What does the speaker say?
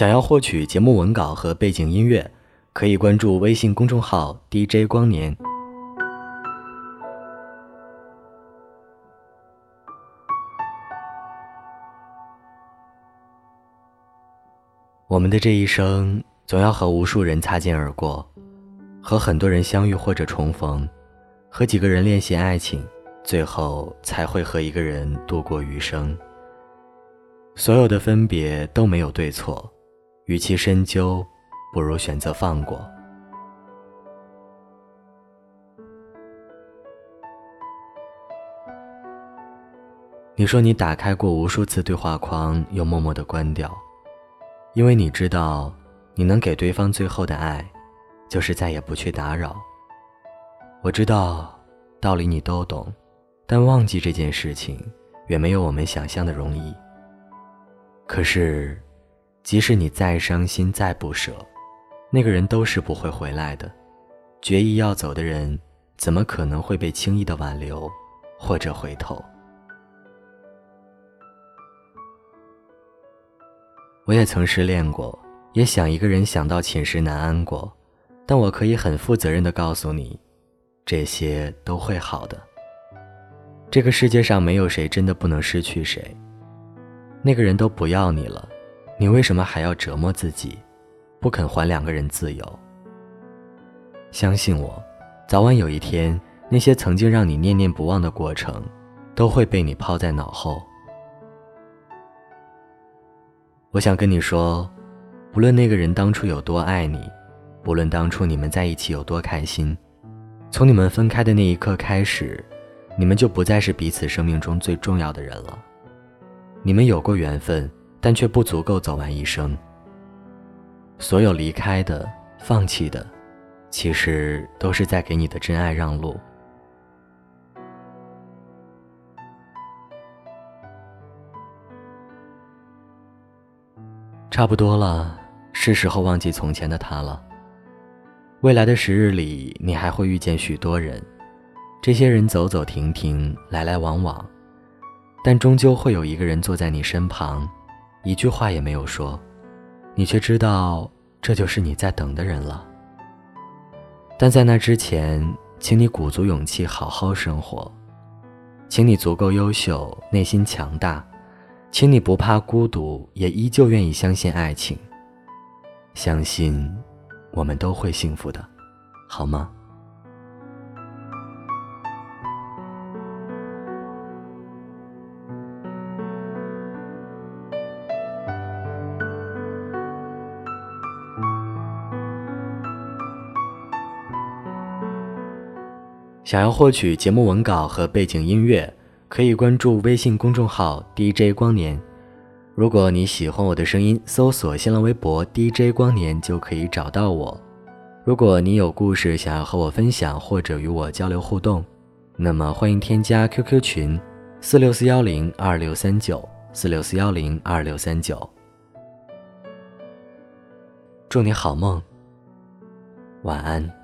想要获取节目文稿和背景音乐，可以关注微信公众号 DJ 光年。我们的这一生，总要和无数人擦肩而过，和很多人相遇或者重逢，和几个人练习爱情，最后才会和一个人度过余生。所有的分别都没有对错，与其深究，不如选择放过。你说你打开过无数次对话框，又默默的关掉。因为你知道，你能给对方最后的爱，就是再也不去打扰。我知道，道理你都懂，但忘记这件事情，远没有我们想象的容易。可是，即使你再伤心再不舍，那个人都是不会回来的。决意要走的人，怎么可能会被轻易的挽留，或者回头？我也曾失恋过，也想一个人想到寝食难安过，但我可以很负责任的告诉你，这些都会好的。这个世界上没有谁真的不能失去谁，那个人都不要你了，你为什么还要折磨自己，不肯还两个人自由？相信我，早晚有一天，那些曾经让你念念不忘的过程，都会被你抛在脑后。我想跟你说，不论那个人当初有多爱你，不论当初你们在一起有多开心，从你们分开的那一刻开始，你们就不再是彼此生命中最重要的人了。你们有过缘分，但却不足够走完一生。所有离开的、放弃的，其实都是在给你的真爱让路。差不多了，是时候忘记从前的他了。未来的时日里，你还会遇见许多人，这些人走走停停，来来往往，但终究会有一个人坐在你身旁，一句话也没有说，你却知道这就是你在等的人了。但在那之前，请你鼓足勇气好好生活，请你足够优秀，内心强大。请你不怕孤独，也依旧愿意相信爱情。相信，我们都会幸福的，好吗？想要获取节目文稿和背景音乐。可以关注微信公众号 DJ 光年。如果你喜欢我的声音，搜索新浪微博 DJ 光年就可以找到我。如果你有故事想要和我分享或者与我交流互动，那么欢迎添加 QQ 群四六四幺零二六三九四六四幺零二六三九。祝你好梦，晚安。